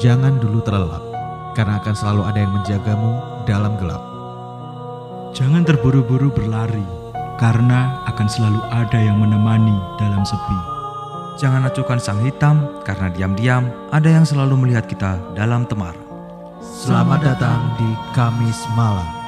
Jangan dulu terlelap, karena akan selalu ada yang menjagamu dalam gelap. Jangan terburu-buru berlari, karena akan selalu ada yang menemani dalam sepi. Jangan acuhkan sang hitam, karena diam-diam ada yang selalu melihat kita dalam temar. Selamat datang di Kamis Malam.